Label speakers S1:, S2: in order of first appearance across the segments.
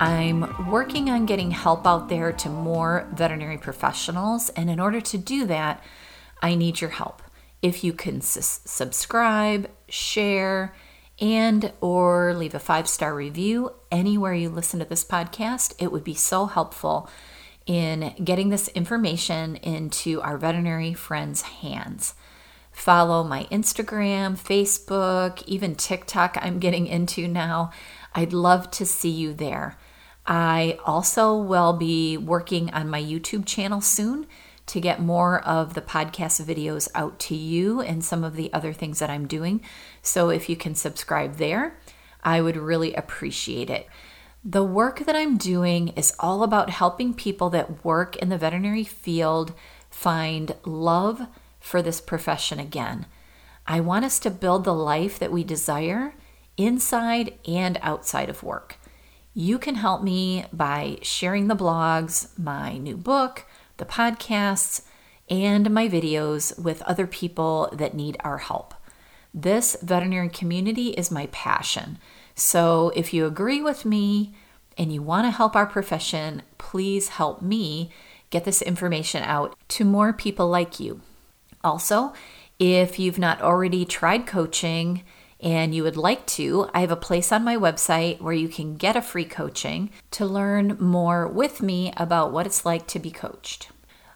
S1: I'm working on getting help out there to more veterinary professionals, and in order to do that, I need your help. If you can subscribe, share, and or leave a five-star review anywhere you listen to this podcast, it would be so helpful in getting this information into our veterinary friends' hands follow my Instagram, Facebook, even TikTok, I'm getting into now. I'd love to see you there. I also will be working on my YouTube channel soon to get more of the podcast videos out to you and some of the other things that I'm doing. So if you can subscribe there, I would really appreciate it. The work that I'm doing is all about helping people that work in the veterinary field find love for this profession again. I want us to build the life that we desire inside and outside of work. You can help me by sharing the blogs, my new book, the podcasts, and my videos with other people that need our help. This veterinary community is my passion. So if you agree with me and you want to help our profession, please help me get this information out to more people like you. Also, if you've not already tried coaching and you would like to, I have a place on my website where you can get a free coaching to learn more with me about what it's like to be coached.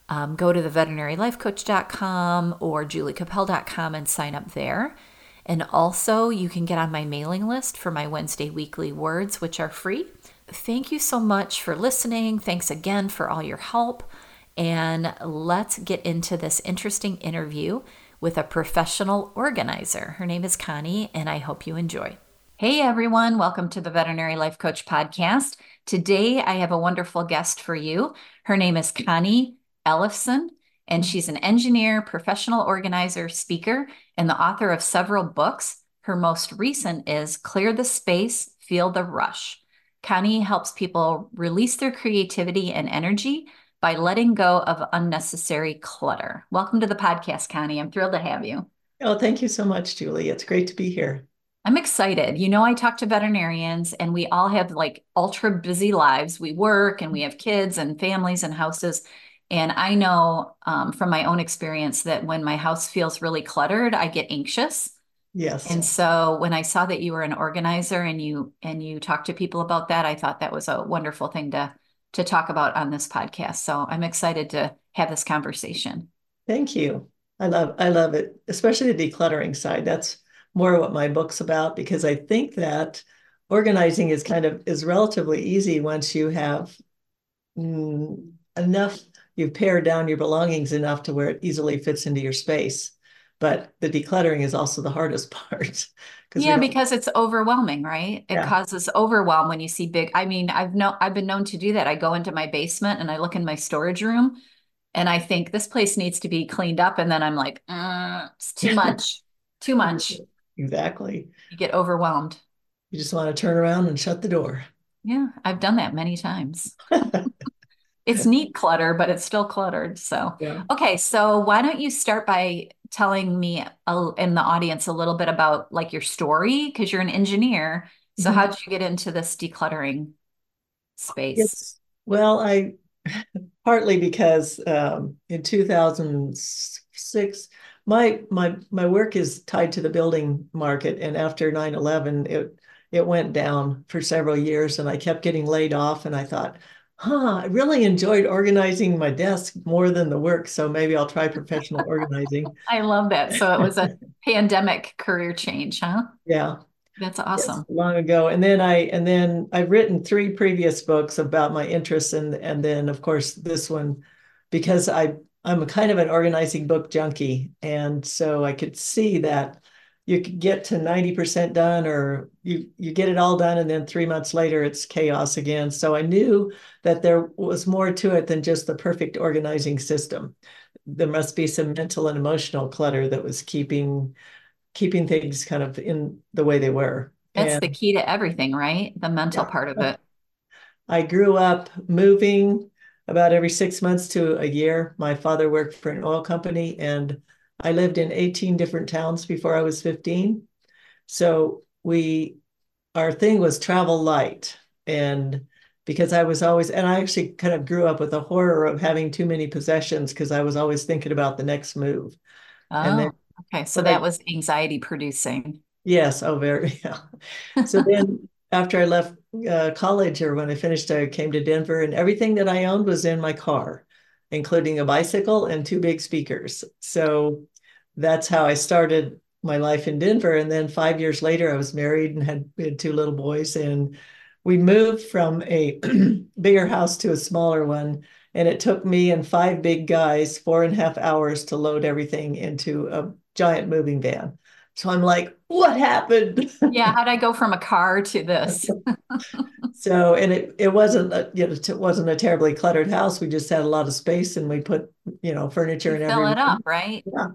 S1: Um, go to the veterinarylifecoach.com or juliecapel.com and sign up there. And also, you can get on my mailing list for my Wednesday weekly words, which are free. Thank you so much for listening. Thanks again for all your help. And let's get into this interesting interview with a professional organizer. Her name is Connie, and I hope you enjoy. Hey everyone, welcome to the Veterinary Life Coach Podcast. Today I have a wonderful guest for you. Her name is Connie Ellefson, and she's an engineer, professional organizer, speaker, and the author of several books. Her most recent is Clear the Space, Feel the Rush. Connie helps people release their creativity and energy by letting go of unnecessary clutter. Welcome to the podcast, Connie. I'm thrilled to have you.
S2: Oh, thank you so much, Julie. It's great to be here.
S1: I'm excited. You know, I talk to veterinarians and we all have like ultra busy lives. We work and we have kids and families and houses. And I know um, from my own experience that when my house feels really cluttered, I get anxious.
S2: Yes.
S1: And so when I saw that you were an organizer and you and you talk to people about that, I thought that was a wonderful thing to to talk about on this podcast. So I'm excited to have this conversation.
S2: Thank you. I love I love it, especially the decluttering side. That's more what my book's about because I think that organizing is kind of is relatively easy once you have mm, enough you've pared down your belongings enough to where it easily fits into your space but the decluttering is also the hardest part
S1: yeah because it's overwhelming right? It yeah. causes overwhelm when you see big i mean i've no i've been known to do that. I go into my basement and i look in my storage room and i think this place needs to be cleaned up and then i'm like uh, it's too much too much.
S2: Exactly.
S1: You get overwhelmed.
S2: You just want to turn around and shut the door.
S1: Yeah i've done that many times. It's neat clutter but it's still cluttered so. Yeah. okay so why don't you start by telling me in the audience a little bit about like your story because you're an engineer. So mm-hmm. how did you get into this decluttering space?
S2: It's, well, I partly because um, in 2006 my my my work is tied to the building market and after 9/11 it it went down for several years and I kept getting laid off and I thought huh, I really enjoyed organizing my desk more than the work. So maybe I'll try professional organizing.
S1: I love that. So it was a pandemic career change, huh?
S2: Yeah.
S1: That's awesome.
S2: Yes, long ago. And then I and then I've written three previous books about my interests and and then of course this one because I I'm a kind of an organizing book junkie. And so I could see that you could get to 90% done or you you get it all done and then three months later it's chaos again. So i knew that there was more to it than just the perfect organizing system. There must be some mental and emotional clutter that was keeping keeping things kind of in the way they were.
S1: That's and, the key to everything right? The mental yeah. part of it.
S2: I grew up moving about every six months to a year. My father worked for an oil company and I lived in 18 different towns before I was 15. So we, our thing was travel light. And because I was always, and I actually kind of grew up with a horror of having too many possessions because I was always thinking about the next move.
S1: Oh, then, okay. So that I, was anxiety producing.
S2: Yes. Oh, very. Yeah. So then after I left uh, college or when I finished, I came to Denver and everything that I owned was in my car, including a bicycle and two big speakers. So that's how I started my life in Denver. And then five years later, I was married and had, had two little boys. And we moved from a bigger house to a smaller one. And it took me and five big guys four and a half hours to load everything into a giant moving van. So I'm like, what happened?
S1: Yeah, how'd I go from a car to this?
S2: so, and it it wasn't a, you know it wasn't a terribly cluttered house. We just had a lot of space, and we put you know furniture you and
S1: fill it up, right?
S2: Yeah.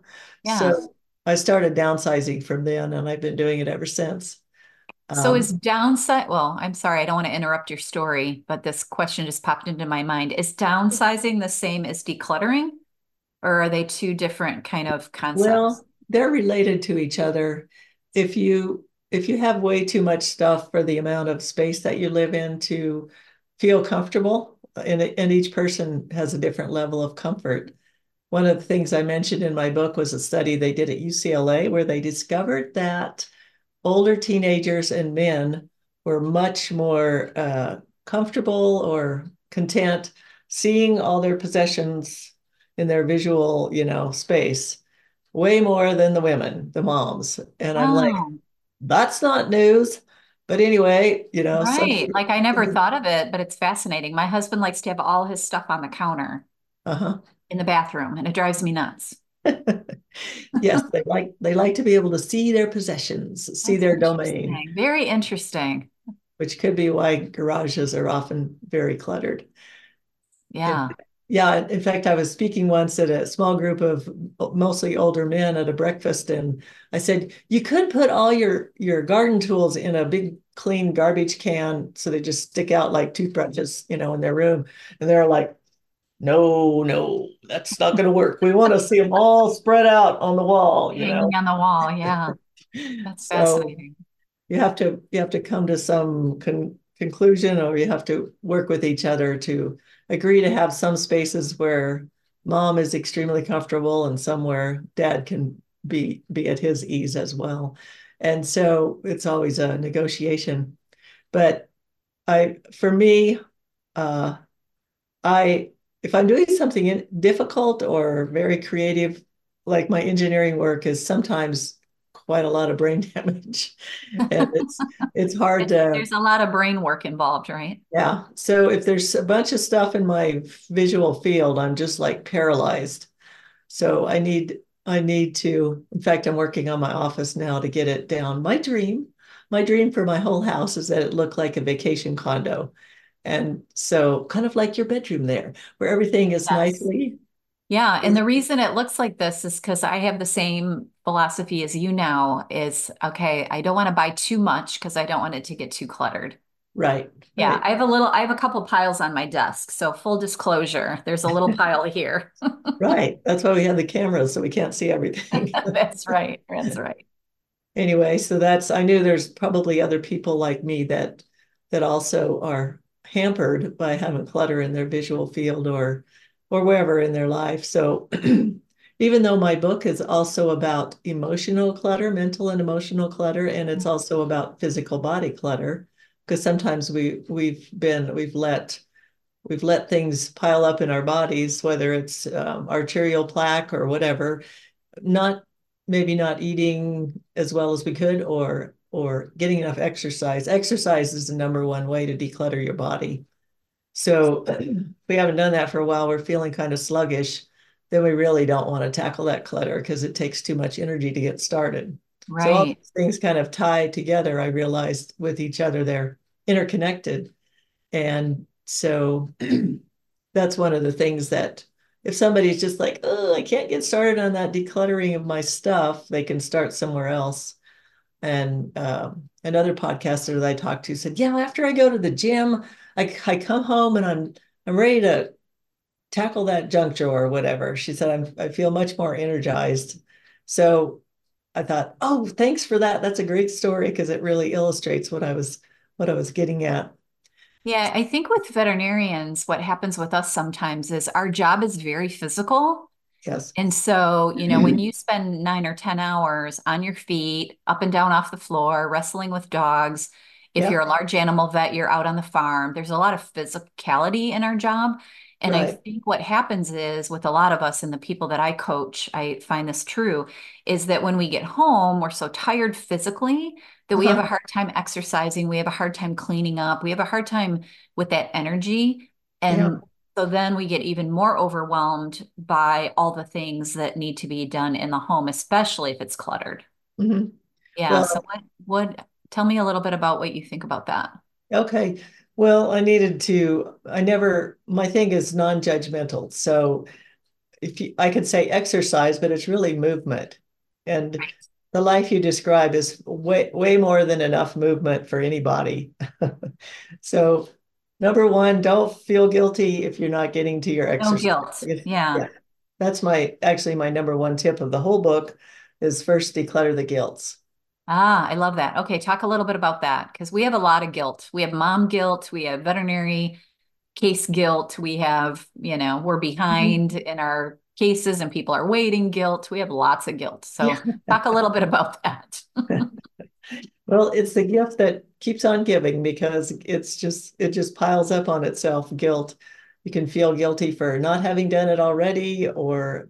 S2: Yeah. So I started downsizing from then, and I've been doing it ever since.
S1: So um, is downside? Well, I'm sorry, I don't want to interrupt your story, but this question just popped into my mind. Is downsizing the same as decluttering, or are they two different kind of concepts?
S2: Well, they're related to each other. If you if you have way too much stuff for the amount of space that you live in to feel comfortable, and, and each person has a different level of comfort. One of the things I mentioned in my book was a study they did at UCLA where they discovered that older teenagers and men were much more uh, comfortable or content seeing all their possessions in their visual, you know, space way more than the women, the moms. And I'm oh. like, that's not news. But anyway, you know,
S1: right. Like I never thought of it, but it's fascinating. My husband likes to have all his stuff on the counter uh-huh. in the bathroom, and it drives me nuts.
S2: yes, they like they like to be able to see their possessions, see That's their domain.
S1: Very interesting.
S2: Which could be why garages are often very cluttered.
S1: Yeah.
S2: Yeah, in fact, I was speaking once at a small group of mostly older men at a breakfast, and I said, "You could put all your your garden tools in a big clean garbage can, so they just stick out like toothbrushes, you know, in their room." And they're like, "No, no, that's not going to work. We want to see them all spread out on the wall, you know,
S1: on the wall." Yeah, that's fascinating.
S2: You have to you have to come to some con- conclusion, or you have to work with each other to agree to have some spaces where mom is extremely comfortable and somewhere dad can be be at his ease as well. And so it's always a negotiation. But i for me uh i if i'm doing something difficult or very creative like my engineering work is sometimes quite a lot of brain damage. And it's it's hard to
S1: there's a lot of brain work involved right?
S2: Yeah. So if there's a bunch of stuff in my visual field i'm just like paralyzed. So i need i need to in fact i'm working on my office now to get it down. My dream my dream for my whole house is that it looked like a vacation condo. And so kind of like your bedroom there where everything is yes. nicely
S1: yeah. And the reason it looks like this is because I have the same philosophy as you now is okay, I don't want to buy too much because I don't want it to get too cluttered.
S2: Right.
S1: Yeah.
S2: Right.
S1: I have a little, I have a couple piles on my desk. So full disclosure, there's a little pile here.
S2: right. That's why we have the cameras so we can't see everything.
S1: that's right. That's right.
S2: Anyway, so that's I knew there's probably other people like me that that also are hampered by having clutter in their visual field or or wherever in their life. So even though my book is also about emotional clutter, mental and emotional clutter, and it's mm-hmm. also about physical body clutter, because sometimes we we've been we've let we've let things pile up in our bodies, whether it's um, arterial plaque or whatever, not maybe not eating as well as we could or or getting enough exercise. Exercise is the number one way to declutter your body. So we haven't done that for a while. We're feeling kind of sluggish. Then we really don't want to tackle that clutter because it takes too much energy to get started.
S1: Right.
S2: So all these things kind of tie together, I realized with each other, they're interconnected. And so that's one of the things that if somebody's just like, oh, I can't get started on that decluttering of my stuff, they can start somewhere else. And um, another podcaster that I talked to said, yeah, after I go to the gym, I, I come home and I'm I'm ready to tackle that junk drawer or whatever. She said, I'm, I feel much more energized. So I thought, oh, thanks for that. That's a great story because it really illustrates what I was what I was getting at.
S1: Yeah, I think with veterinarians, what happens with us sometimes is our job is very physical.
S2: Yes.
S1: And so, you know, when you spend nine or 10 hours on your feet, up and down off the floor, wrestling with dogs, if
S2: Yep.
S1: you're a large animal vet, you're out on the farm, there's a lot of physicality in our job. And I think what happens is with a lot of us and the people that I coach, I find this true, is that when we get home, we're so tired physically that we have a
S2: Uh-huh.
S1: hard time exercising, we have a hard time cleaning up, we have a hard time with that energy.
S2: Yeah.
S1: And so then we get even more overwhelmed by all the things that need to be done in the home, especially if it's cluttered.
S2: Mhm.
S1: Yeah. So what, what, tell me a little bit about what you think about that.
S2: okay. Well, I needed to, I never, my thing is non-judgmental. So if you, I could say exercise, but it's really movement. And the life you describe is way, way more than enough movement for anybody. So number one, don't feel guilty if you're not getting to your exercise.
S1: No guilt.
S2: If-
S1: Yeah.
S2: yeah, that's my, actually my number one tip of the whole book is first declutter the guilts.
S1: Ah, I love that. Okay, talk a little bit about that because we have a lot of guilt. We have mom guilt, we have veterinary case guilt, we have, you know, we're
S2: Mhm.
S1: behind in our cases and people are waiting guilt. We have lots of guilt. So
S2: Yeah.
S1: talk a little bit about that.
S2: Well, it's the gift that keeps on giving because it's just it just piles up on itself, guilt. You can feel guilty for not having done it already, or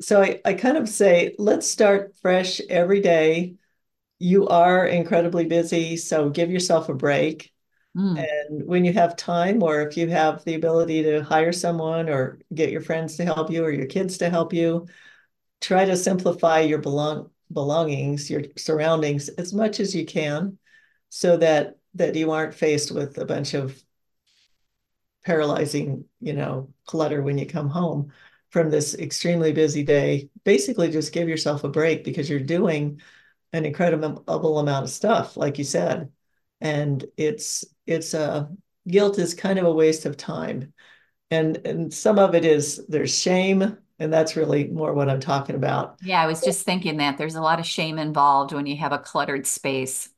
S2: so I, I kind of say, let's start fresh every day. You are incredibly busy, so give yourself a break.
S1: Mm,
S2: And when you have time, or if you have the ability to hire someone or get your friends to help you or your kids to help you, try to simplify your belong belongings, your surroundings as much as you can, so that that you aren't faced with a bunch of paralyzing, you know, clutter when you come home from this extremely busy day. Basically, just give yourself a break because you're doing an incredible amount of stuff, like you said, and it's it's a guilt is kind of a waste of time, and and some of it is there's shame, and that's really more what I'm talking about.
S1: yeah, I was just thinking that there's a lot of shame involved when you have a cluttered space.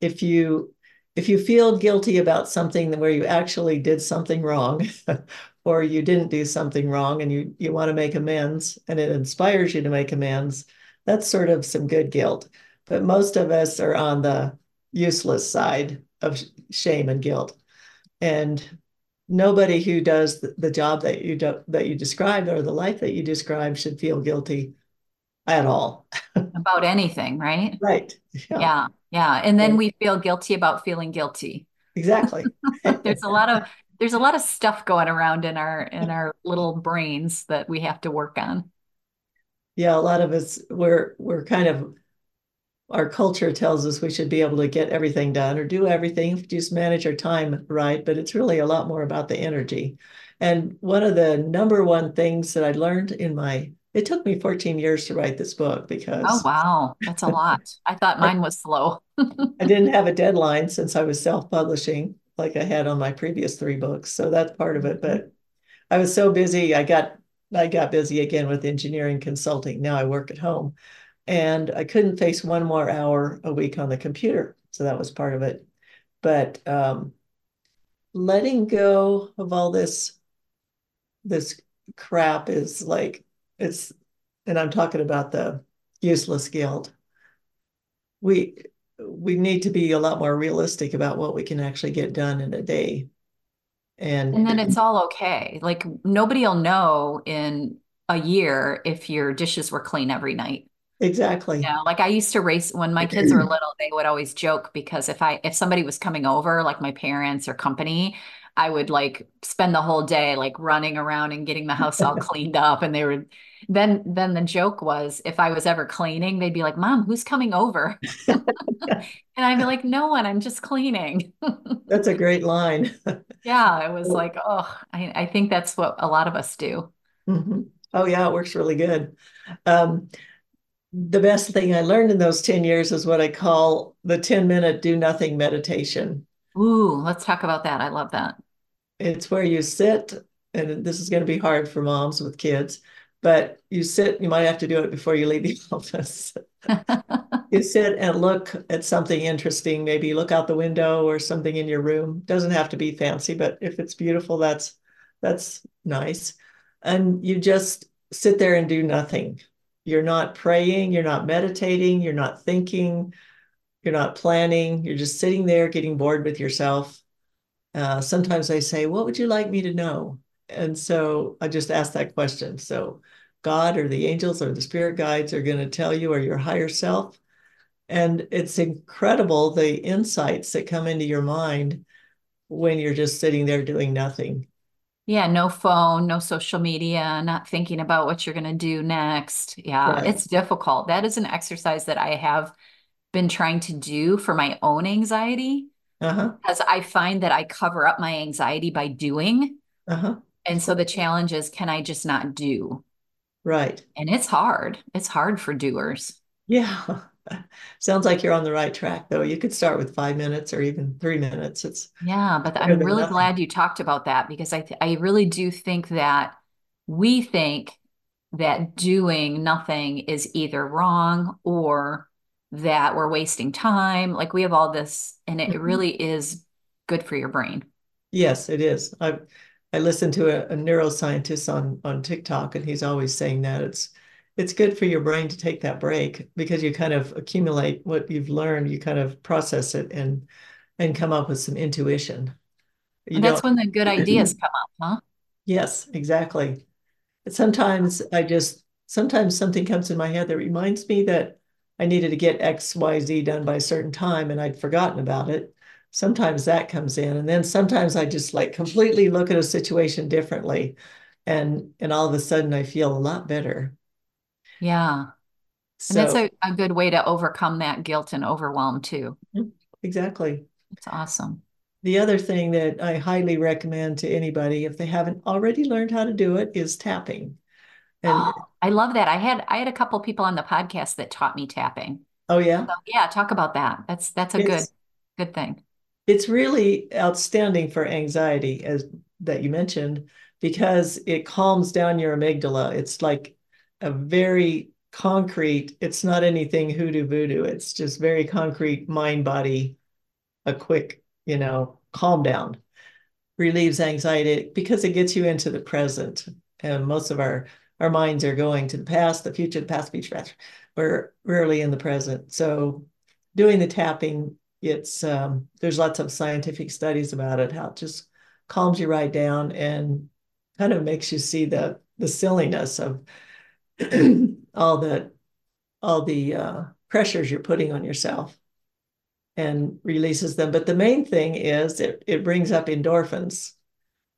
S2: If you if you feel guilty about something where you actually did something wrong, or you didn't do something wrong, and you you want to make amends, and it inspires you to make amends, that's sort of some good guilt. But most of us are on the useless side of shame and guilt. And nobody who does the, job that you do, that you described or the life that you describe should feel guilty at all.
S1: About anything, right?
S2: Right. Yeah,
S1: Yeah, yeah. And then we feel guilty about feeling guilty.
S2: exactly.
S1: There's a lot of there's a lot of stuff going around in our in our little brains that we have to work on.
S2: Yeah, a lot of us we're we're kind of our culture tells us we should be able to get everything done or do everything, just manage our time right, but it's really a lot more about the energy. And one of the number one things that I learned in my it took me 14 years to write this book because Oh,
S1: wow. That's a lot. I thought mine was slow.
S2: I didn't have a deadline since I was self-publishing like I had on my previous three books. So that's part of it. But mm-hmm. I was so busy, I got I got busy again with engineering consulting. Now I work at home. And I couldn't face one more hour a week on the computer. So that was part of it. But um, letting go of all this this crap is like it's and I'm talking about the useless guilt. We we need to be a lot more realistic about what we can actually get done in a day.
S1: And
S2: And
S1: then it's all okay. Like nobody will know in a year if your dishes were clean every night.
S2: exactly.
S1: Yeah, like I used to race when my kids were little, they would always joke because if I if somebody was coming over, like my parents or company, I would like spend the whole day like running around and getting the house all cleaned up. And they were then then the joke was if I was ever cleaning, they'd be like, Mom, who's coming over? and I'd be like, No one, I'm just cleaning.
S2: that's a great line.
S1: yeah, it was like, oh, I, I think that's what a lot of us do.
S2: Mm-hmm. Oh yeah, it works really good. Um, the best thing I learned in those 10 years is what I call the 10 minute do nothing meditation.
S1: Ooh, let's talk about that. I love that.
S2: It's where you sit, and this is going to be hard for moms with kids, but you sit, you might have to do it before you leave the office. you sit and look at something interesting, maybe look out the window or something in your room. Doesn't have to be fancy, but if it's beautiful, that's that's nice. And you just sit there and do nothing. You're not praying, you're not meditating, you're not thinking, you're not planning, you're just sitting there getting bored with yourself. Uh, sometimes I say, What would you like me to know? And so I just ask that question. So God or the angels or the spirit guides are going to tell you, or your higher self. And it's incredible the insights that come into your mind when you're just sitting there doing nothing.
S1: Yeah, no phone, no social media, not thinking about what you're going to do next. Yeah, right. it's difficult. That is an exercise that I have been trying to do for my own anxiety. Uh-huh. Because I find that I cover up my anxiety by doing. Uh-huh. And so the challenge is can I just not do?
S2: Right.
S1: And it's hard. It's hard for doers.
S2: Yeah. Sounds like you're on the right track, though. You could start with five minutes or even three minutes. It's
S1: yeah, but I'm really nothing. glad you talked about that because I th- I really do think that we think that doing nothing is either wrong or that we're wasting time. Like we have all this, and it mm-hmm. really is good for your brain.
S2: Yes, it is. I I listened to a, a neuroscientist on on TikTok, and he's always saying that it's it's good for your brain to take that break because you kind of accumulate what you've learned, you kind of process it and and come up with some intuition.
S1: You that's when the good ideas come up, huh?
S2: Yes, exactly. Sometimes I just sometimes something comes in my head that reminds me that I needed to get X, Y, Z done by a certain time and I'd forgotten about it. Sometimes that comes in. And then sometimes I just like completely look at a situation differently. And and all of a sudden I feel a lot better.
S1: Yeah. So, and that's a, a good way to overcome that guilt and overwhelm too.
S2: Mm-hmm. Exactly.
S1: It's awesome.
S2: The other thing that I highly recommend to anybody, if they haven't already learned how to do it, is tapping.
S1: And oh, I love that. I had I had a couple people on the podcast that taught me tapping.
S2: Oh yeah.
S1: So, yeah, talk about that. That's that's a it's, good good thing.
S2: It's really outstanding for anxiety as that you mentioned because it calms down your amygdala. It's like a very concrete, it's not anything hoodoo voodoo. It's just very concrete mind body, a quick, you know, calm down, relieves anxiety because it gets you into the present. And most of our our minds are going to the past, the future, the past, future, past. We're rarely in the present. So doing the tapping, it's um, there's lots of scientific studies about it, how it just calms you right down and kind of makes you see the the silliness of all the all the uh, pressures you're putting on yourself and releases them. But the main thing is it, it brings up endorphins.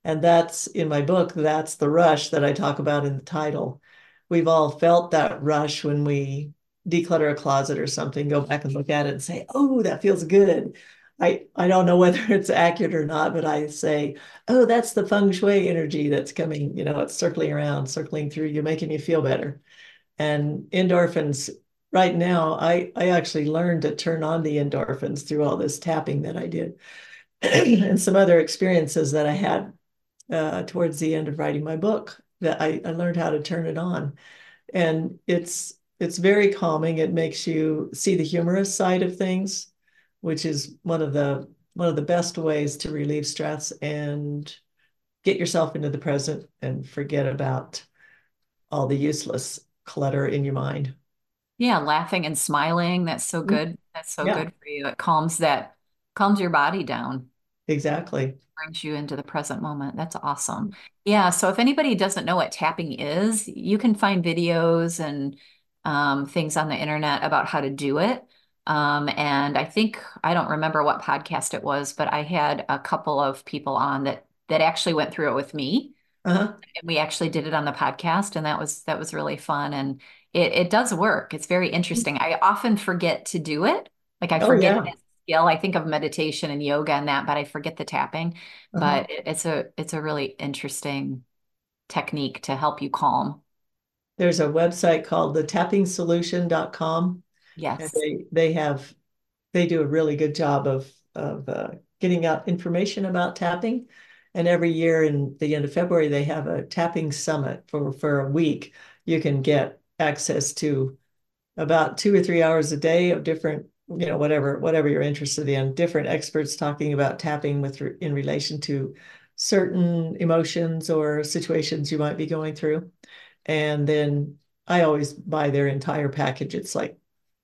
S2: And that's in my book, that's the rush that I talk about in the title. We've all felt that rush when we declutter a closet or something, go back and look at it and say, oh, that feels good. I, I don't know whether it's accurate or not, but I say, oh, that's the feng shui energy that's coming, you know, it's circling around, circling through you, making you feel better. And endorphins, right now, I, I actually learned to turn on the endorphins through all this tapping that I did and some other experiences that I had uh, towards the end of writing my book that I, I learned how to turn it on. And it's it's very calming. It makes you see the humorous side of things which is one of the one of the best ways to relieve stress and get yourself into the present and forget about all the useless clutter in your mind.
S1: Yeah, laughing and smiling. That's so mm-hmm. good. That's so yeah. good for you. It calms that calms your body down.
S2: Exactly.
S1: Brings you into the present moment. That's awesome. Yeah. So if anybody doesn't know what tapping is, you can find videos and um, things on the internet about how to do it. Um, and I think I don't remember what podcast it was, but I had a couple of people on that that actually went through it with me.
S2: Uh-huh.
S1: And we actually did it on the podcast, and that was that was really fun. And it it does work. It's very interesting. I often forget to do it. Like I
S2: Oh
S1: forget
S2: yeah.
S1: it as a skill. I think of meditation and yoga and that, but I forget the tapping.
S2: Uh-huh.
S1: But it's a it's a really interesting technique to help you calm.
S2: There's a website called the tappingsolution.com and
S1: Yes.
S2: they they have they do a really good job of of uh, getting out information about tapping. And every year in the end of February, they have a tapping summit for for a week. You can get access to about two or three hours a day of different, you know, whatever whatever you're interested in, different experts talking about tapping with in relation to certain emotions or situations you might be going through. And then I always buy their entire package. It's like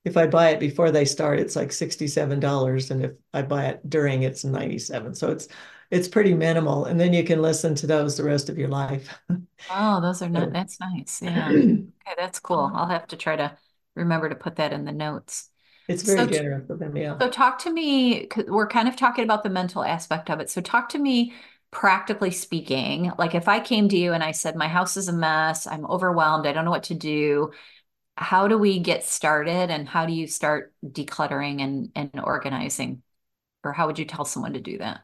S2: if I buy it before they start, it's like $67. And if I buy it during, it's 97. So it's it's pretty minimal. And then you can listen to those the rest of your life.
S1: Oh, those are not, that's nice. Yeah. Okay, that's cool. I'll have to try to remember to put that in the notes.
S2: It's very
S1: So,
S2: generous of them, yeah.
S1: so talk to me. we're kind of talking about the mental aspect of it. So talk to me practically speaking, like if I came to you and I said, my house is a mess, I'm overwhelmed, I don't know what to do. How do we get started and how do you start decluttering and, and organizing? Or how would you tell someone to do that?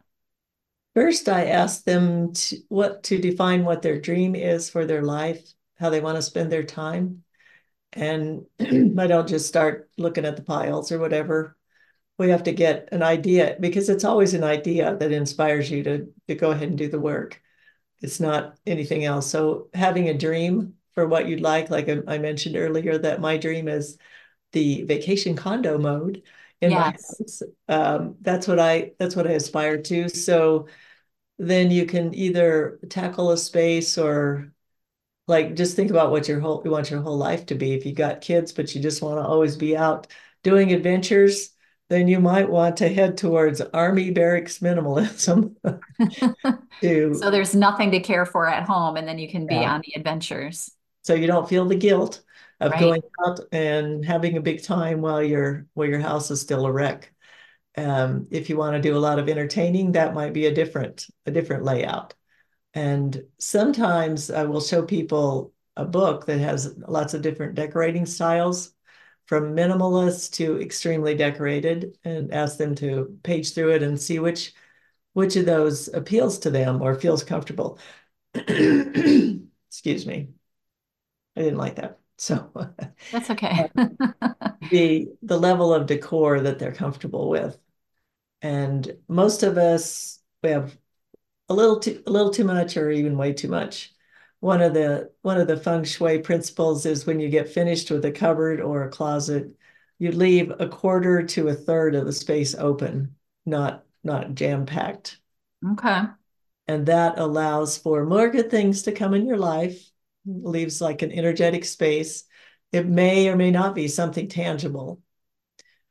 S2: First, I ask them to, what to define what their dream is for their life, how they want to spend their time. And I don't just start looking at the piles or whatever. We have to get an idea because it's always an idea that inspires you to, to go ahead and do the work. It's not anything else. So having a dream for what you'd like, like I mentioned earlier, that my dream is the vacation condo mode in my house. Um, that's what I that's what I aspire to. So then you can either tackle a space or like just think about what your whole you want your whole life to be. If you got kids, but you just want to always be out doing adventures, then you might want to head towards army barracks minimalism to
S1: So there's nothing to care for at home, and then you can be
S2: yeah.
S1: on the adventures,
S2: So you don't feel the guilt of
S1: right?
S2: going out and having a big time while your while your house is still a wreck. Um, if you want to do a lot of entertaining, that might be a different a different layout. And sometimes I will show people a book that has lots of different decorating styles, from minimalist to extremely decorated, and ask them to page through it and see which which of those appeals to them or feels comfortable. Excuse me. I didn't like that. So
S1: That's okay.
S2: Uh, the the level of decor that they're comfortable with. And most of us we have a little too a little too much or even way too much. One of the one of the feng shui principles is when you get finished with a cupboard or a closet, you leave a quarter to a third of the space open, not not jam-packed.
S1: Okay.
S2: And that allows for more good things to come in your life, leaves like an energetic space. It may or may not be something tangible,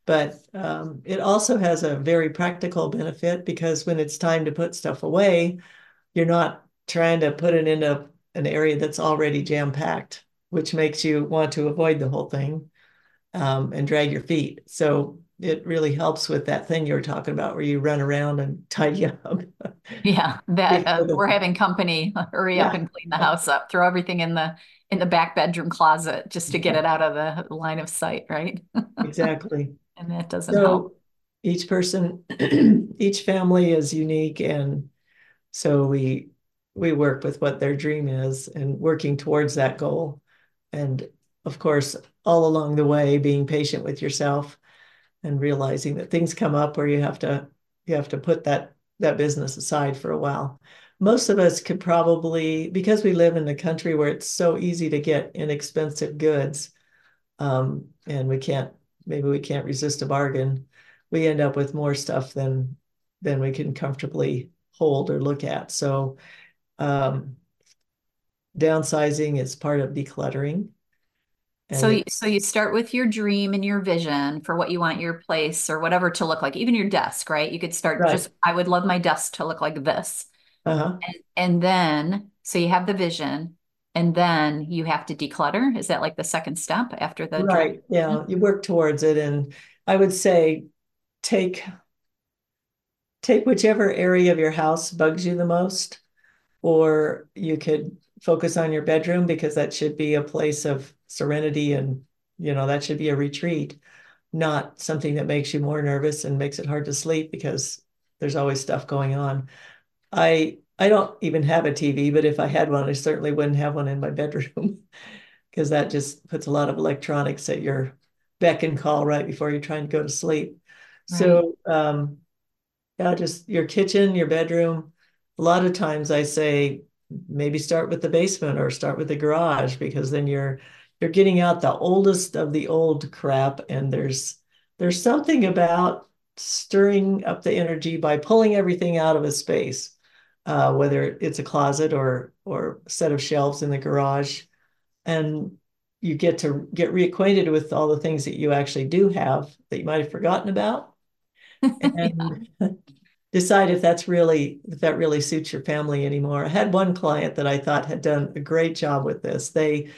S2: but um, it also has a very practical benefit because when it's time to put stuff away, you're not trying to put it into an area that's already jam packed, which makes you want to avoid the whole thing um, and drag your feet. So it really helps with that thing you were talking about where you run around and tidy up
S1: Yeah, that uh, we're having company. Hurry up and clean the house up. Throw everything in the in the back bedroom closet just to get it out of the line of sight, right?
S2: exactly.
S1: And that doesn't help.
S2: So each person, each family is unique, and so we we work with what their dream is and working towards that goal. And of course, all along the way, being patient with yourself and realizing that things come up where you have to you have to put that that business aside for a while. Most of us could probably, because we live in a country where it's so easy to get inexpensive goods, um, and we can't maybe we can't resist a bargain. We end up with more stuff than than we can comfortably hold or look at. So um, downsizing is part of decluttering,
S1: So
S2: and
S1: you, so you start with your dream and your vision for what you want your place or whatever to look like, even your desk, right? You could start
S2: right.
S1: just, I would love my desk to look like this.
S2: Uh-huh.
S1: And, and then, so you have the vision, and then you have to declutter. Is that like the second step after the?
S2: Right. Yeah,
S1: vision?
S2: you work towards it and I would say take take whichever area of your house bugs you the most, or you could focus on your bedroom because that should be a place of serenity and you know that should be a retreat, not something that makes you more nervous and makes it hard to sleep because there's always stuff going on. I I don't even have a TV, but if I had one, I certainly wouldn't have one in my bedroom because that just puts a lot of electronics at your beck and call right before you're trying to go to sleep. Right. So um, yeah, just your kitchen, your bedroom. A lot of times I say maybe start with the basement or start with the garage because then you're you're getting out the oldest of the old crap and there's there's something about stirring up the energy by pulling everything out of a space uh, whether it's a closet or or a set of shelves in the garage and you get to get reacquainted with all the things that you actually do have that you might have forgotten about and decide if that's really if that really suits your family anymore. I had one client that I thought had done a great job with this. They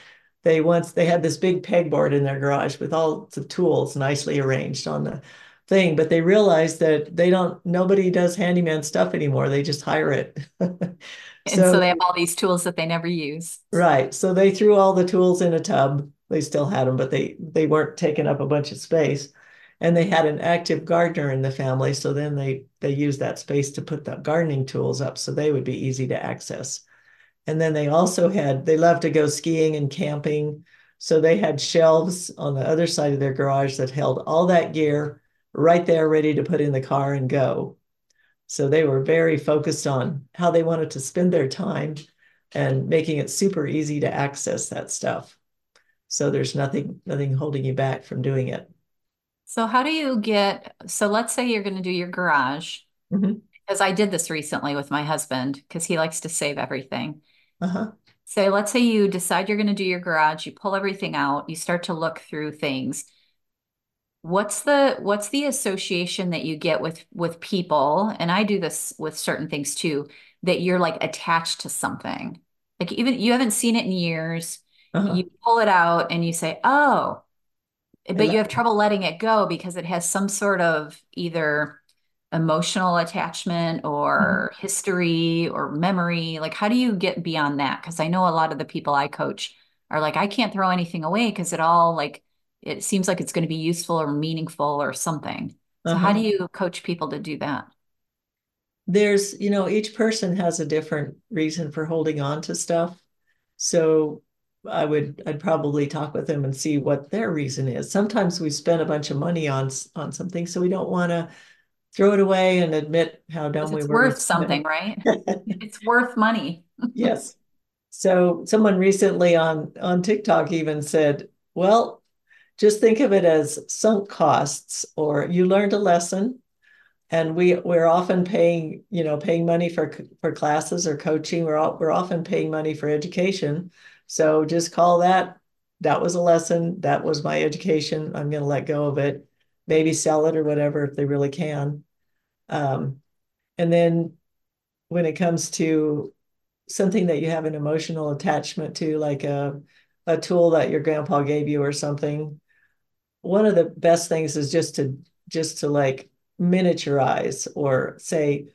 S2: they once they had this big pegboard in their garage with all the tools nicely arranged on the thing, but they realized that they don't nobody does handyman stuff anymore. They just hire it.
S1: and so, so they have all these tools that they never use.
S2: Right. So they threw all the tools in a tub. They still had them, but they they weren't taking up a bunch of space and they had an active gardener in the family so then they they used that space to put the gardening tools up so they would be easy to access and then they also had they loved to go skiing and camping so they had shelves on the other side of their garage that held all that gear right there ready to put in the car and go so they were very focused on how they wanted to spend their time and making it super easy to access that stuff so there's nothing nothing holding you back from doing it
S1: so how do you get, so let's say you're going to do your garage,
S2: mm-hmm.
S1: because I did this recently with my husband because he likes to save everything.
S2: Uh-huh.
S1: So let's say you decide you're going to do your garage, you pull everything out, you start to look through things. What's the what's the association that you get with with people? And I do this with certain things too, that you're like attached to something. Like even you haven't seen it in years. Uh-huh. You pull it out and you say, "Oh, but you have trouble letting it go because it has some sort of either emotional attachment or mm-hmm. history or memory like how do you get beyond that because i know a lot of the people i coach are like i can't throw anything away because it all like it seems like it's going to be useful or meaningful or something so uh-huh. how do you coach people to do that
S2: there's you know each person has a different reason for holding on to stuff so I would I'd probably talk with them and see what their reason is. Sometimes we spend a bunch of money on on something, so we don't want to throw it away and admit how dumb we
S1: were.
S2: It's
S1: worth something, right? it's worth money.
S2: yes. So someone recently on on TikTok even said, "Well, just think of it as sunk costs, or you learned a lesson." And we we're often paying, you know, paying money for for classes or coaching. We're all, we're often paying money for education so just call that, that was a lesson. That was my education. I'm going to let go of it, maybe sell it or whatever if they really can. Um, and then when it comes to something that you have an emotional attachment to, like a, a tool that your grandpa gave you or something, one of the best things is just to just to like miniaturize or say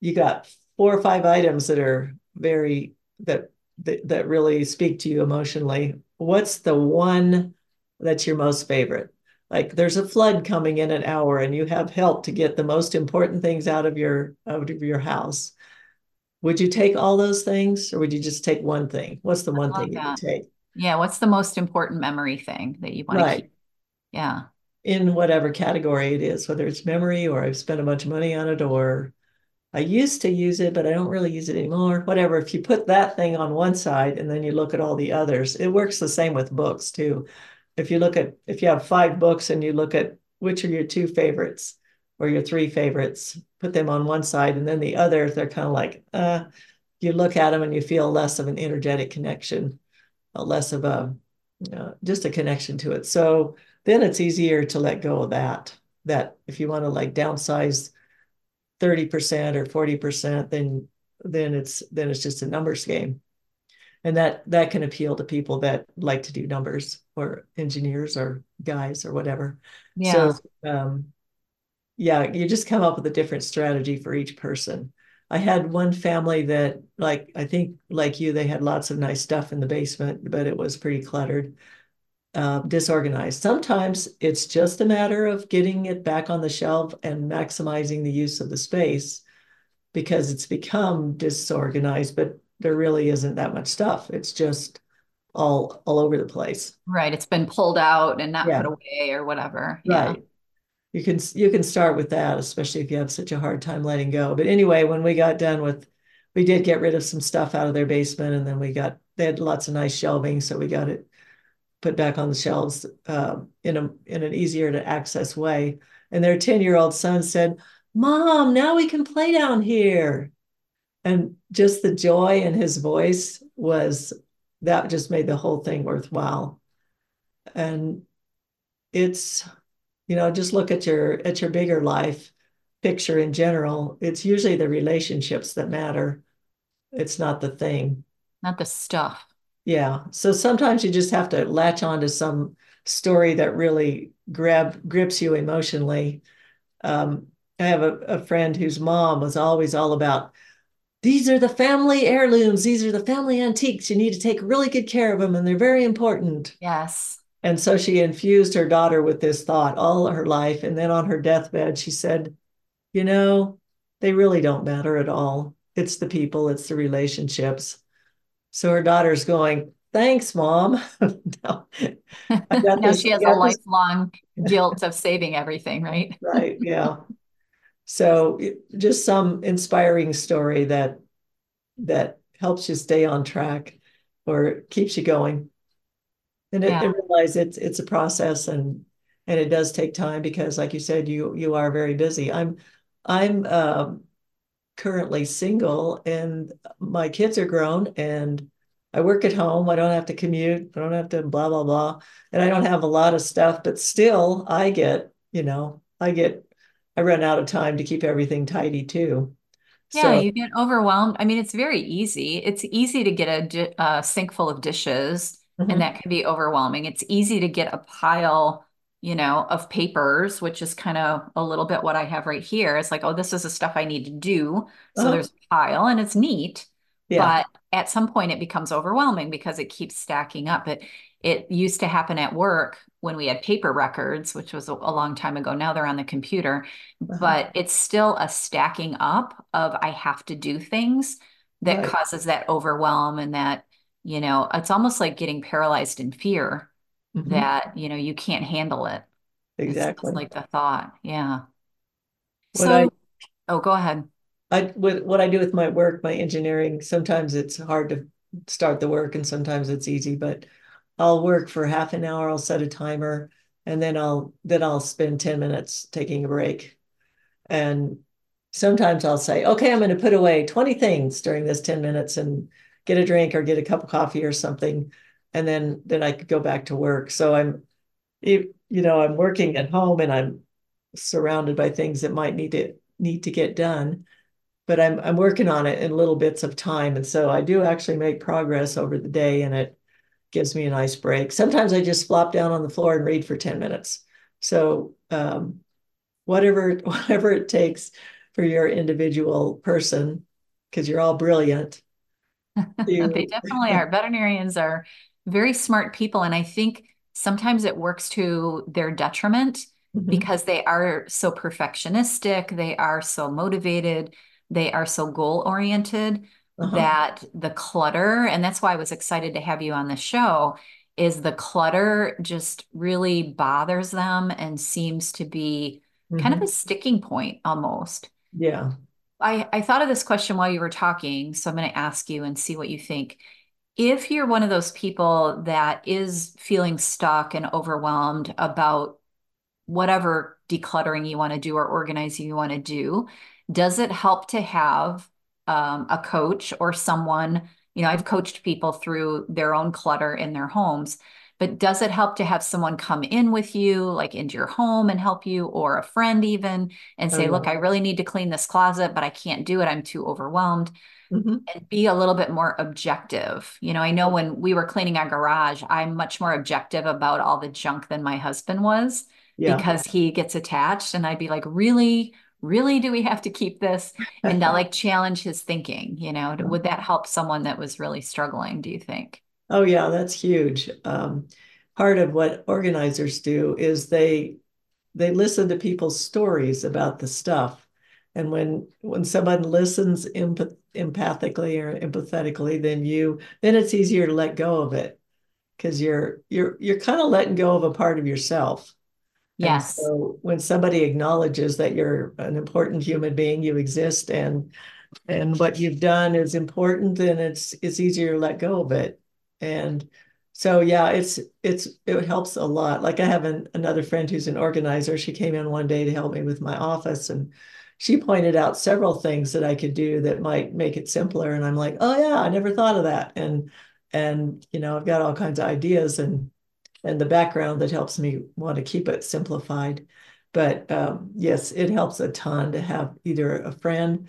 S2: you got four or five items that are very that that, that really speak to you emotionally, what's the one that's your most favorite? Like there's a flood coming in an hour and you have help to get the most important things out of your out of your house. Would you take all those things or would you just take one thing? What's the one thing that. you take?
S1: Yeah, what's the most important memory thing that you want right. to keep? Yeah.
S2: In whatever category it is, whether it's memory or I've spent a bunch of money on it or I used to use it, but I don't really use it anymore. Whatever. If you put that thing on one side and then you look at all the others, it works the same with books too. If you look at, if you have five books and you look at which are your two favorites or your three favorites, put them on one side and then the other, they're kind of like, uh, you look at them and you feel less of an energetic connection, uh, less of a, uh, just a connection to it. So then it's easier to let go of that. That if you want to like downsize 30% or 40%, then then it's then it's just a numbers game. and that that can appeal to people that like to do numbers or engineers or guys or whatever yeah. so um, yeah you just come up with a different strategy for each person i had one family that like i think like you they had lots of nice stuff in the basement but it was pretty cluttered uh, disorganized sometimes it's just a matter of getting it back on the shelf and maximizing the use of the space because it's become disorganized but there really isn't that much stuff. It's just all all over the place.
S1: Right. It's been pulled out and not yeah. put away or whatever. Yeah. Right.
S2: You can you can start with that, especially if you have such a hard time letting go. But anyway, when we got done with, we did get rid of some stuff out of their basement, and then we got they had lots of nice shelving, so we got it put back on the shelves uh, in a in an easier to access way. And their ten year old son said, "Mom, now we can play down here." and just the joy in his voice was that just made the whole thing worthwhile. And it's you know just look at your at your bigger life picture in general. It's usually the relationships that matter. It's not the thing.
S1: Not the stuff
S2: yeah so sometimes you just have to latch on to some story that really grab grips you emotionally um, i have a, a friend whose mom was always all about these are the family heirlooms. These are the family antiques. You need to take really good care of them, and they're very important.
S1: Yes.
S2: And so she infused her daughter with this thought all her life. And then on her deathbed, she said, You know, they really don't matter at all. It's the people, it's the relationships. So her daughter's going, Thanks, mom.
S1: now, now she has a lifelong guilt of saving everything, right?
S2: right. Yeah. So just some inspiring story that that helps you stay on track or keeps you going. And, yeah. it, and realize it's it's a process and and it does take time because like you said you you are very busy. I'm I'm uh, currently single and my kids are grown and I work at home. I don't have to commute. I don't have to blah blah blah. And I don't have a lot of stuff, but still I get, you know, I get I run out of time to keep everything tidy too.
S1: Yeah, so, you get overwhelmed. I mean, it's very easy. It's easy to get a, a sink full of dishes, mm-hmm. and that can be overwhelming. It's easy to get a pile, you know, of papers, which is kind of a little bit what I have right here. It's like, oh, this is the stuff I need to do. So uh-huh. there's a pile, and it's neat. Yeah. But at some point, it becomes overwhelming because it keeps stacking up. It it used to happen at work when we had paper records, which was a, a long time ago. Now they're on the computer, uh-huh. but it's still a stacking up of I have to do things that right. causes that overwhelm and that, you know, it's almost like getting paralyzed in fear mm-hmm. that, you know, you can't handle it.
S2: Exactly.
S1: Like the thought. Yeah. What so, I, oh, go ahead.
S2: I, with what I do with my work, my engineering, sometimes it's hard to start the work and sometimes it's easy, but I'll work for half an hour, I'll set a timer, and then I'll then I'll spend 10 minutes taking a break. And sometimes I'll say, okay, I'm going to put away 20 things during this 10 minutes and get a drink or get a cup of coffee or something. And then then I could go back to work. So I'm you know, I'm working at home and I'm surrounded by things that might need to need to get done but I'm I'm working on it in little bits of time, and so I do actually make progress over the day, and it gives me a nice break. Sometimes I just flop down on the floor and read for 10 minutes. So um, whatever, whatever it takes for your individual person, because you're all brilliant.
S1: They definitely are. Veterinarians are very smart people. And I think sometimes it works to their detriment mm-hmm. because they are so perfectionistic, they are so motivated, they are so goal oriented uh-huh. that the clutter, and that's why I was excited to have you on the show, is the clutter just really bothers them and seems to be mm-hmm. kind of mm-hmm. a sticking point almost.
S2: Yeah.
S1: I, I thought of this question while you were talking, so I'm going to ask you and see what you think. If you're one of those people that is feeling stuck and overwhelmed about whatever decluttering you want to do or organizing you want to do, does it help to have um, a coach or someone, you know, I've coached people through their own clutter in their homes. But does it help to have someone come in with you, like into your home and help you, or a friend even, and say, oh, look, I really need to clean this closet, but I can't do it. I'm too overwhelmed. Mm-hmm. And be a little bit more objective. You know, I know when we were cleaning our garage, I'm much more objective about all the junk than my husband was yeah. because he gets attached. And I'd be like, really? Really, do we have to keep this? And I like challenge his thinking, you know, would that help someone that was really struggling, do you think?
S2: Oh, yeah, that's huge. Um, part of what organizers do is they they listen to people's stories about the stuff. And when when someone listens empath- empathically or empathetically, then you then it's easier to let go of it because you're you're you're kind of letting go of a part of yourself.
S1: Yes.
S2: And so when somebody acknowledges that you're an important human being, you exist, and and what you've done is important, then it's it's easier to let go of it. And so yeah, it's it's it helps a lot. Like I have an, another friend who's an organizer. She came in one day to help me with my office, and she pointed out several things that I could do that might make it simpler. And I'm like, oh yeah, I never thought of that. And and you know, I've got all kinds of ideas and and the background that helps me want to keep it simplified. But um, yes, it helps a ton to have either a friend.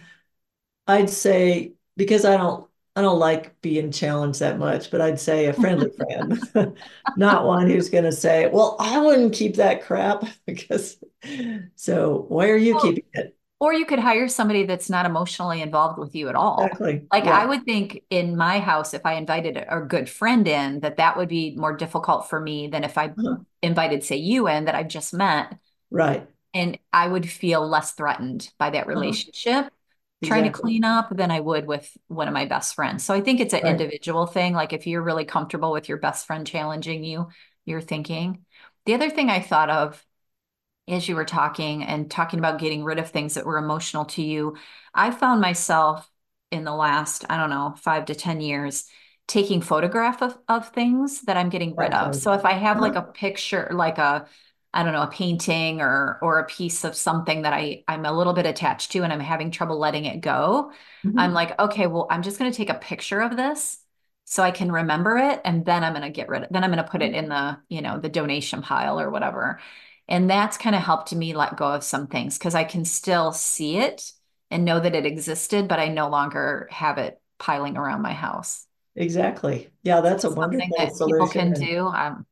S2: I'd say because I don't I don't like being challenged that much, but I'd say a friendly friend, not one who's going to say, "Well, I wouldn't keep that crap," because so why are you keeping it?
S1: Or you could hire somebody that's not emotionally involved with you at all.
S2: Exactly.
S1: Like yeah. I would think in my house, if I invited a good friend in, that that would be more difficult for me than if I uh-huh. invited, say, you in that I've just met.
S2: Right.
S1: And I would feel less threatened by that uh-huh. relationship. Uh-huh trying exactly. to clean up than I would with one of my best friends. So I think it's an right. individual thing. Like if you're really comfortable with your best friend challenging you, you're thinking. The other thing I thought of as you were talking and talking about getting rid of things that were emotional to you, I found myself in the last, I don't know, five to 10 years taking photograph of, of things that I'm getting rid of. So if I have like uh-huh. a picture, like a, I don't know, a painting or or a piece of something that I I'm a little bit attached to and I'm having trouble letting it go, mm-hmm. I'm like, okay, well, I'm just going to take a picture of this so I can remember it and then I'm going to get rid of then I'm going to put it in the, you know, the donation pile or whatever. And that's kind of helped me let go of some things because I can still see it and know that it existed, but I no longer have it piling around my house.
S2: Exactly. Yeah, that's a wonderful thing that solution.
S1: People can do. Um,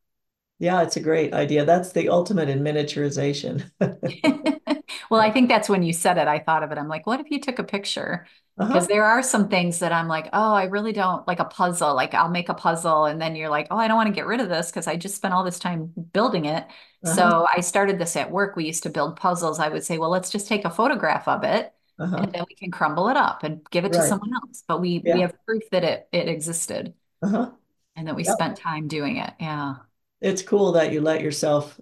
S2: yeah, it's a great idea. That's the ultimate in miniaturization.
S1: well, I think that's when you said it. I thought of it. I'm like, what if you took a picture because uh-huh. there are some things that I'm like, oh, I really don't like a puzzle. Like I'll make a puzzle and then you're like, oh, I don't want to get rid of this because I just spent all this time building it. Uh-huh. So I started this at work. We used to build puzzles. I would say, well, let's just take a photograph of it uh-huh. and then we can crumble it up and give it right. to someone else. But we yeah. we have proof that it it existed uh-huh. and that we spent time doing it. Yeah.
S2: It's cool that you let yourself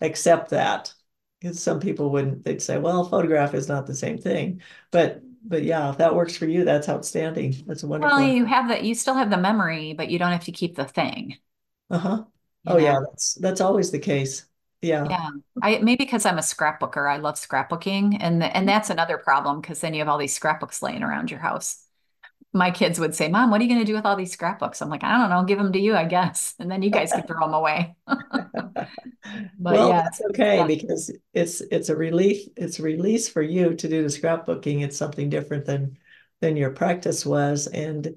S2: accept that because some people wouldn't they'd say well photograph is not the same thing but but yeah, if that works for you, that's outstanding. That's wonderful.
S1: Well, you have that. You still have the memory, but you don't have to keep the thing.
S2: Uh huh. Oh know? yeah, that's that's always the case. Yeah.
S1: Yeah. I maybe because I'm a scrapbooker, I love scrapbooking, and the, and that's another problem because then you have all these scrapbooks laying around your house. My kids would say, "Mom, what are you going to do with all these scrapbooks?" I'm like, "I don't know. Give them to you, I guess, and then you guys can throw them away."
S2: but well, yeah, that's okay yeah. because it's it's a relief. It's a release for you to do the scrapbooking. It's something different than than your practice was, and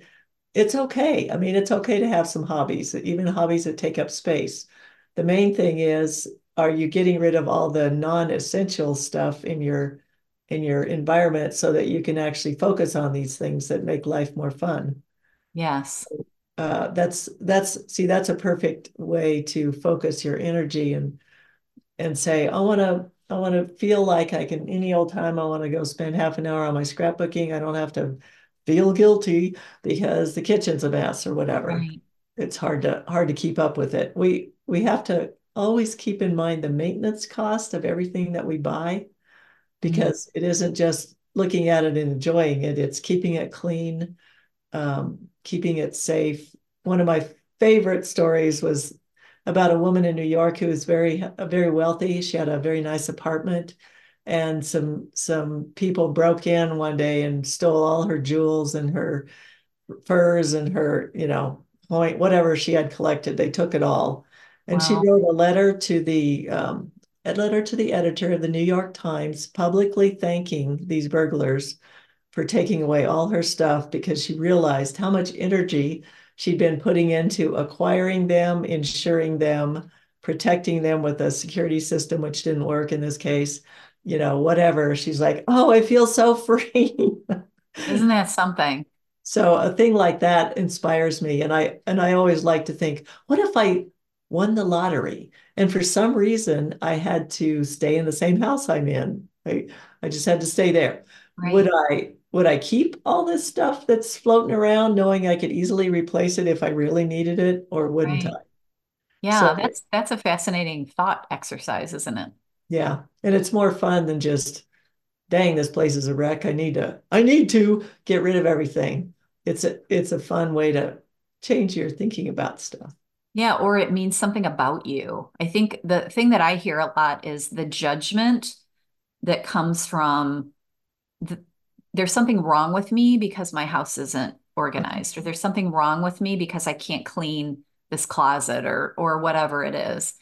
S2: it's okay. I mean, it's okay to have some hobbies, even hobbies that take up space. The main thing is, are you getting rid of all the non-essential stuff in your in your environment so that you can actually focus on these things that make life more fun?
S1: Yes
S2: uh, that's that's see that's a perfect way to focus your energy and and say I want to I want to feel like I can any old time I want to go spend half an hour on my scrapbooking. I don't have to feel guilty because the kitchen's a mess or whatever. Right. It's hard to hard to keep up with it. We we have to always keep in mind the maintenance cost of everything that we buy. Because mm-hmm. it isn't just looking at it and enjoying it. It's keeping it clean, um, keeping it safe. One of my favorite stories was about a woman in New York who was very very wealthy. She had a very nice apartment, and some some people broke in one day and stole all her jewels and her furs and her you know point whatever she had collected. They took it all, And wow. she wrote a letter to the um, a letter to the editor of the New York Times, publicly thanking these burglars for taking away all her stuff because she realized how much energy she'd been putting into acquiring them, insuring them, protecting them with a security system, which didn't work in this case, you know, whatever. She's like, oh, I feel so free.
S1: Isn't that something?
S2: So a thing like that inspires me. And I and I always like to think, what if I won the lottery? And for some reason, I had to stay in the same house I'm in. I, I just had to stay there. Right. Would I would I keep all this stuff that's floating around knowing I could easily replace it if I really needed it or wouldn't right. I?
S1: Yeah, so, that's that's a fascinating thought exercise, isn't it?
S2: Yeah. And it's more fun than just dang, this place is a wreck. I need to I need to get rid of everything. It's a it's a fun way to change your thinking about stuff.
S1: Yeah, or it means something about you. I think the thing that I hear a lot is the judgment that comes from the, there's something wrong with me because my house isn't organized or there's something wrong with me because I can't clean this closet or or whatever it is.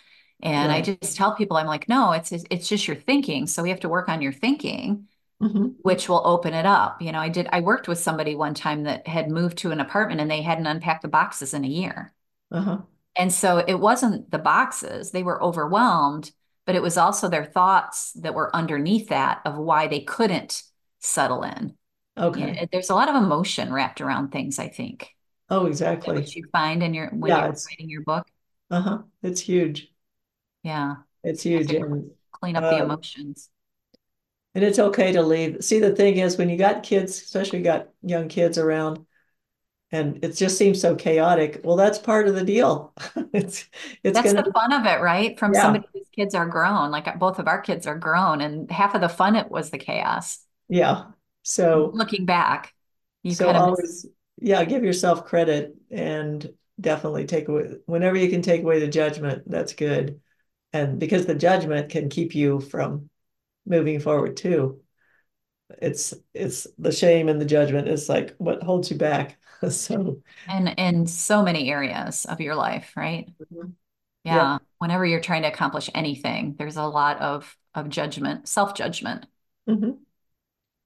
S1: And right. I just tell people I'm like, no, it's it's just your thinking. So we have to work on your thinking, mm-hmm. which will open it up. You know, I did I worked with somebody one time that had moved to an apartment and they hadn't unpacked the boxes in a year. Uh-huh. And so it wasn't the boxes, they were overwhelmed, but it was also their thoughts that were underneath that of why they couldn't settle in. Okay. You know, there's a lot of emotion wrapped around things, I think.
S2: Oh, exactly.
S1: What you find in your when yeah, you're writing your book.
S2: Uh-huh. It's huge.
S1: Yeah.
S2: It's huge. And,
S1: clean up uh, the emotions.
S2: And it's okay to leave. See, the thing is when you got kids, especially you got young kids around, and it just seems so chaotic. Well, that's part of the deal. it's
S1: it's that's gonna, the fun of it, right? From yeah. somebody whose kids are grown, like uh, both of our kids are grown, and half of the fun it was the chaos.
S2: Yeah. So
S1: looking back,
S2: you so kind of always, yeah, give yourself credit and definitely take away whenever you can take away the judgment. That's good, and because the judgment can keep you from moving forward too. It's it's the shame and the judgment is like what holds you back. so
S1: and in so many areas of your life, right? Mm-hmm. Yeah. yeah. Whenever you're trying to accomplish anything, there's a lot of of judgment, self judgment. Mm-hmm.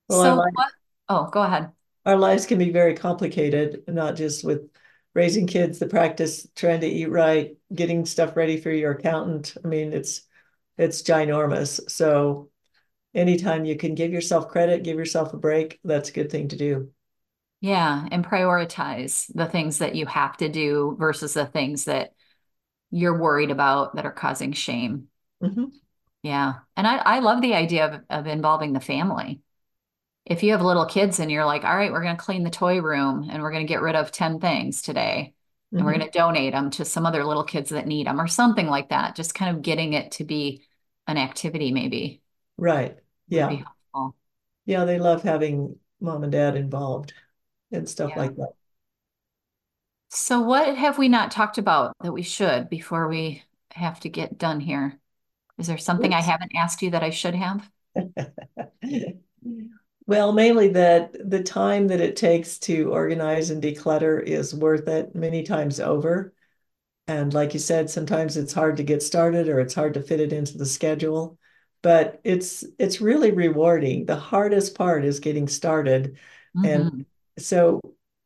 S1: Well, so life, what? Oh, go ahead.
S2: Our lives can be very complicated, not just with raising kids, the practice, trying to eat right, getting stuff ready for your accountant. I mean, it's it's ginormous. So anytime you can give yourself credit, give yourself a break, that's a good thing to do.
S1: Yeah, and prioritize the things that you have to do versus the things that you're worried about that are causing shame. Mm-hmm. Yeah. And I, I love the idea of, of involving the family if you have little kids and you're like, all right, we're going to clean the toy room and we're going to get rid of 10 things today mm-hmm. and we're mm-hmm. going to donate them to some other little kids that need them or something like that, just kind of getting it to be an activity, maybe.
S2: Right. Yeah. Yeah. They love having mom and dad involved and stuff yeah. like that.
S1: So, what have we not talked about that we should before we have to get done here? Is there something I haven't asked you that I should have?
S2: Well, mainly that the time that it takes to organize and declutter is worth it many times over. And like you said, sometimes it's hard to get started or it's hard to fit it into the schedule, but it's it's really rewarding. The hardest part is getting started. Mm-hmm. And so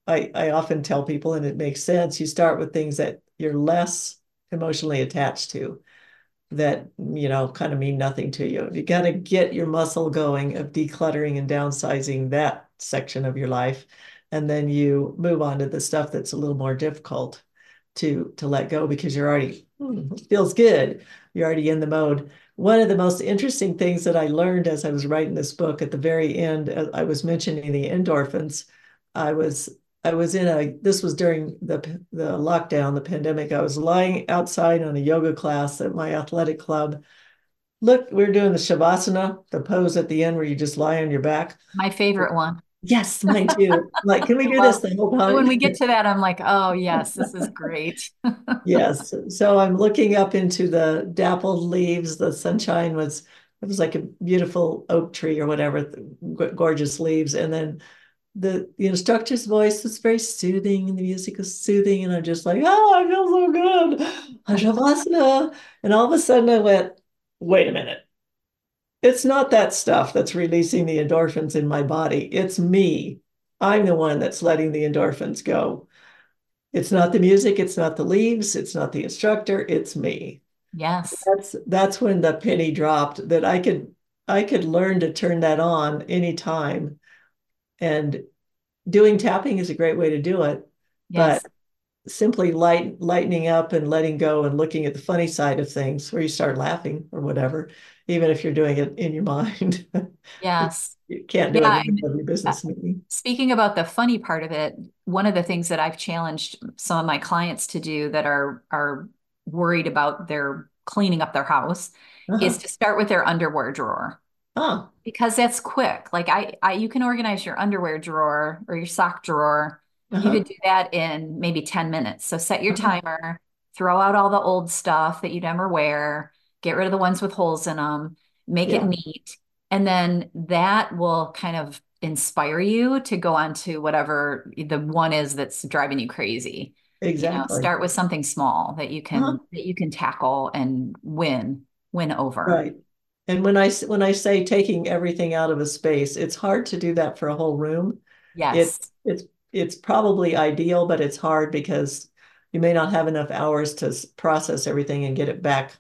S2: I I often tell people and it makes sense, you start with things that you're less emotionally attached to that you know kind of mean nothing to you. You got to get your muscle going of decluttering and downsizing that section of your life, and then you move on to the stuff that's a little more difficult to to let go because you're already hmm, feels good. You're already in the mode. One of the most interesting things that I learned as I was writing this book at the very end, I was mentioning the endorphins. I was I was in a this was during the the lockdown, the pandemic. I was lying outside on a yoga class at my athletic club. Look, we're doing the shavasana, the pose at the end where you just lie on your back.
S1: My favorite one.
S2: Yes, mine too. like, can we do well, this the whole time?
S1: When we get to that, I'm like, oh yes, this is great.
S2: yes. So I'm looking up into the dappled leaves. The sunshine was it was like a beautiful oak tree or whatever, gorgeous leaves, and then the, the instructor's voice was very soothing and the music was soothing. And I'm just like, oh, I feel so good. Shavasana. And all of a sudden I went, wait a minute. It's not that stuff that's releasing the endorphins in my body. It's me. I'm the one that's letting the endorphins go. It's not the music, it's not the leaves, it's not the instructor, it's me.
S1: Yes.
S2: That's that's when the penny dropped that I could I could learn to turn that on anytime. And doing tapping is a great way to do it. Yes. But simply light lightening up and letting go and looking at the funny side of things where you start laughing or whatever, even if you're doing it in your mind.
S1: Yes.
S2: you can't do yeah, it in your business meeting.
S1: Speaking about the funny part of it, one of the things that I've challenged some of my clients to do that are are worried about their cleaning up their house uh-huh. is to start with their underwear drawer.
S2: Oh.
S1: Because that's quick. Like I, I you can organize your underwear drawer or your sock drawer. Uh-huh. You could do that in maybe 10 minutes. So set your uh-huh. timer, throw out all the old stuff that you never wear, get rid of the ones with holes in them, make yeah. it neat. And then that will kind of inspire you to go on to whatever the one is that's driving you crazy.
S2: Exactly.
S1: You know, start with something small that you can uh-huh. that you can tackle and win win over.
S2: Right. And when I when I say taking everything out of a space, it's hard to do that for a whole room.
S1: Yes.
S2: It's it's it's probably ideal, but it's hard because you may not have enough hours to process everything and get it back.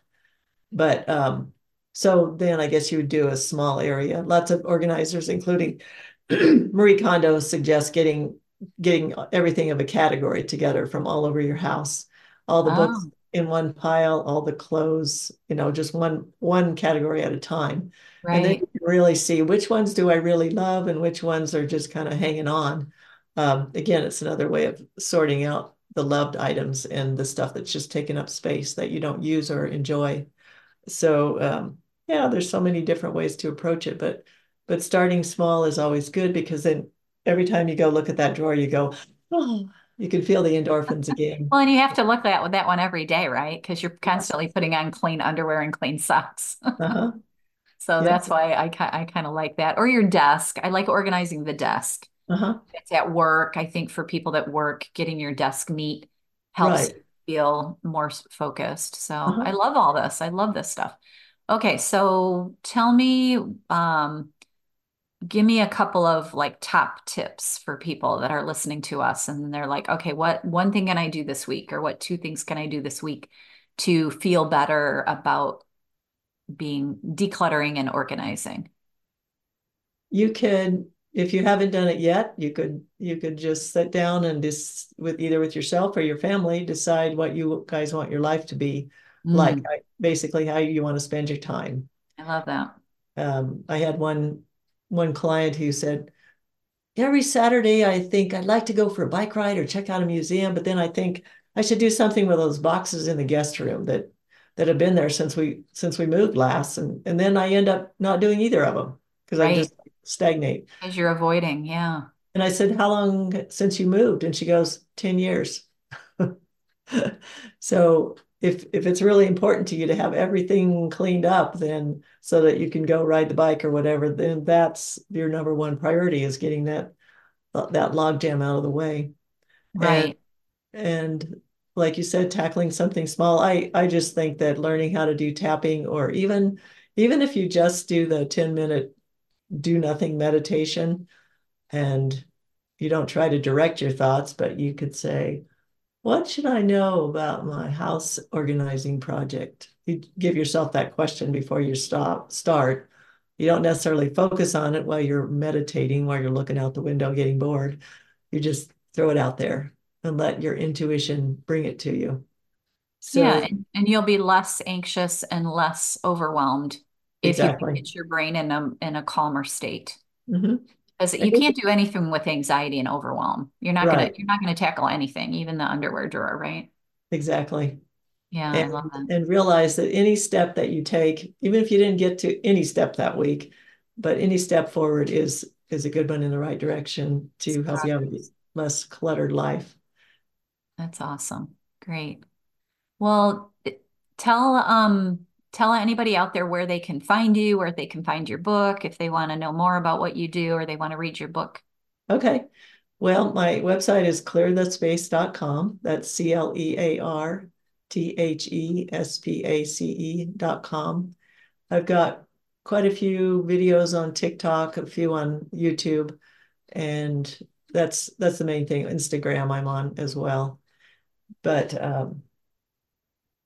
S2: But um, so then I guess you would do a small area. Lots of organizers, including Marie Kondo, suggest getting getting everything of a category together from all over your house, all the oh. books in one pile, all the clothes, you know, just one one category at a time. Right. And then you can really see which ones do I really love and which ones are just kind of hanging on. Um, again, it's another way of sorting out the loved items and the stuff that's just taking up space that you don't use or enjoy. So um, yeah, there's so many different ways to approach it, but but starting small is always good because then every time you go look at that drawer, you go, oh, you can feel the endorphins again.
S1: well, and you have to look at that one every day, right? Because you're constantly putting on clean underwear and clean socks. uh-huh. So that's why I, I kind of like that. Or your desk. I like organizing the desk.
S2: Uh-huh.
S1: It's at work. I think for people that work, getting your desk neat helps right. feel more focused. So uh-huh. I love all this. I love this stuff. Okay, so tell me, um, give me a couple of like top tips for people that are listening to us and they're like okay what one thing can i do this week or what two things can i do this week to feel better about being decluttering and organizing?
S2: You could if you haven't done it yet you could you could just sit down and just with either with yourself or your family decide what you guys want your life to be mm. like basically how you want to spend your time.
S1: I love that.
S2: Um, i had one one client who said, every Saturday, I think I'd like to go for a bike ride or check out a museum, but then I think I should do something with those boxes in the guest room that that have been there since we since we moved last, and and then I end up not doing either of them because right. I just stagnate.
S1: Because you're avoiding, yeah.
S2: And I said, "How long since you moved?" And she goes, 10 years." so if if it's really important to you to have everything cleaned up then so that you can go ride the bike or whatever then that's your number one priority is getting that uh, that log jam out of the way.
S1: Right.
S2: and, and like you said tackling something small. I i just think that learning how to do tapping or even even if you just do the 10 minute do nothing meditation and you don't try to direct your thoughts but you could say what should I know about my house organizing project? You give yourself that question before you stop start. You don't necessarily focus on it while you're meditating, while you're looking out the window getting bored. You just throw it out there and let your intuition bring it to you.
S1: So, yeah, and, and you'll be less anxious and less overwhelmed if exactly. you get your brain in a in a calmer state.
S2: Mm-hmm
S1: because you can't do anything with anxiety and overwhelm. You're not right. gonna you're not gonna tackle anything, even the underwear drawer, right?
S2: Exactly.
S1: Yeah,
S2: and, I love that. And realize that any step that you take, even if you didn't get to any step that week, but any step forward is is a good one in the right direction to help you have a less cluttered life.
S1: That's awesome. Great. Well, tell um tell anybody out there where they can find you, where they can find your book, if they want to know more about what you do or they want to read your book.
S2: Okay. Well, my website is clearthespace.com. That's C L E A R T H E S P A C E.com. I've got quite a few videos on TikTok, a few on YouTube, and that's that's the main thing. Instagram I'm on as well. But um,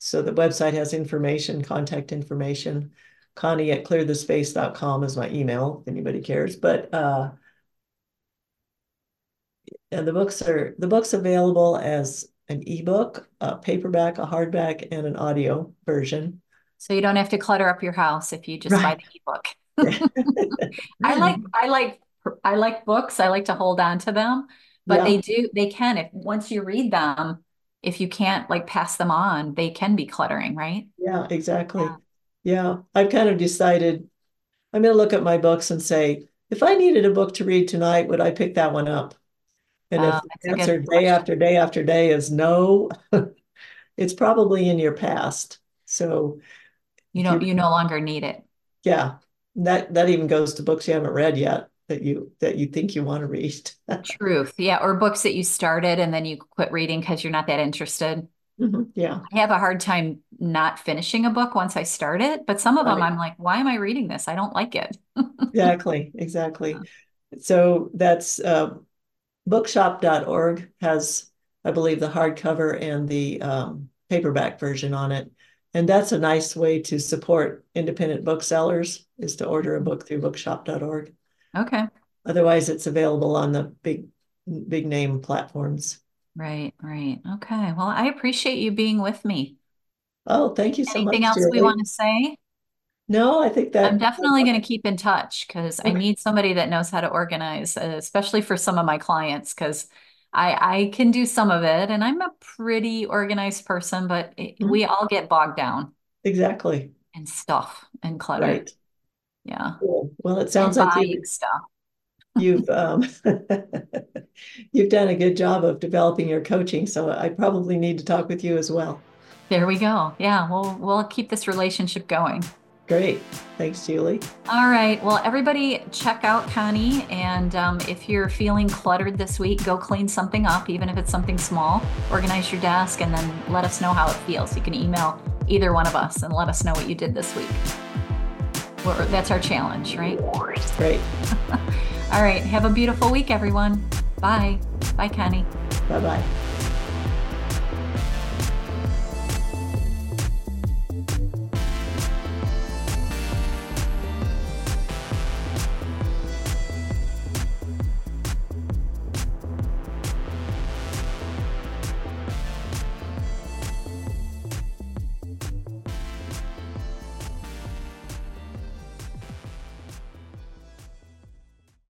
S2: so the website has information, contact information. Connie at clearthespace.com is my email, if anybody cares. But uh, and the books are the books available as an ebook, a paperback, a hardback, and an audio version.
S1: So you don't have to clutter up your house if you just right. buy the ebook. I like I like I like books. I like to hold on to them, but yeah. they do they can if once you read them, if you can't like pass them on, they can be cluttering, right?
S2: Yeah, exactly. Yeah. yeah. I've kind of decided I'm going to look at my books and say, if I needed a book to read tonight, would I pick that one up? And if oh, the answer day after day after day is no, it's probably in your past. So
S1: you know, you no longer need it.
S2: Yeah. That that even goes to books you haven't read yet that you that you think you want to read.
S1: Truth. Yeah. Or books that you started and then you quit reading because you're not that interested.
S2: Mm-hmm. Yeah.
S1: I have a hard time not finishing a book once I start it, but some of right. them I'm like, why am I reading this? I don't like it.
S2: exactly. Exactly. So that's uh, bookshop.org has, I believe, the hardcover and the um, paperback version on it. And that's a nice way to support independent booksellers is to order a book through bookshop.org.
S1: Okay.
S2: Otherwise, it's available on the big, big name platforms.
S1: Right, right. Okay. Well, I appreciate you being with me.
S2: Oh, thank you so
S1: Anything
S2: much.
S1: Anything else
S2: Julie.
S1: we want to say?
S2: No, I think that
S1: I'm definitely going to keep in touch because I need somebody that knows how to organize, especially for some of my clients, because I I can do some of it and I'm a pretty organized person, but it, mm-hmm. we all get bogged down.
S2: Exactly.
S1: And stuff and clutter. Right. Yeah.
S2: Cool. Well, it sounds and like you,
S1: stuff.
S2: you've um, you've done a good job of developing your coaching, so I probably need to talk with you as well.
S1: There we go. Yeah, we'll we'll keep this relationship going.
S2: Great. Thanks, Julie.
S1: All right. Well, everybody, check out Connie. And um, if you're feeling cluttered this week, go clean something up, even if it's something small. Organize your desk and then let us know how it feels. You can email either one of us and let us know what you did this week. That's our challenge, right?
S2: Great.
S1: All right. Have a beautiful week, everyone. Bye. Bye, Connie.
S2: Bye bye.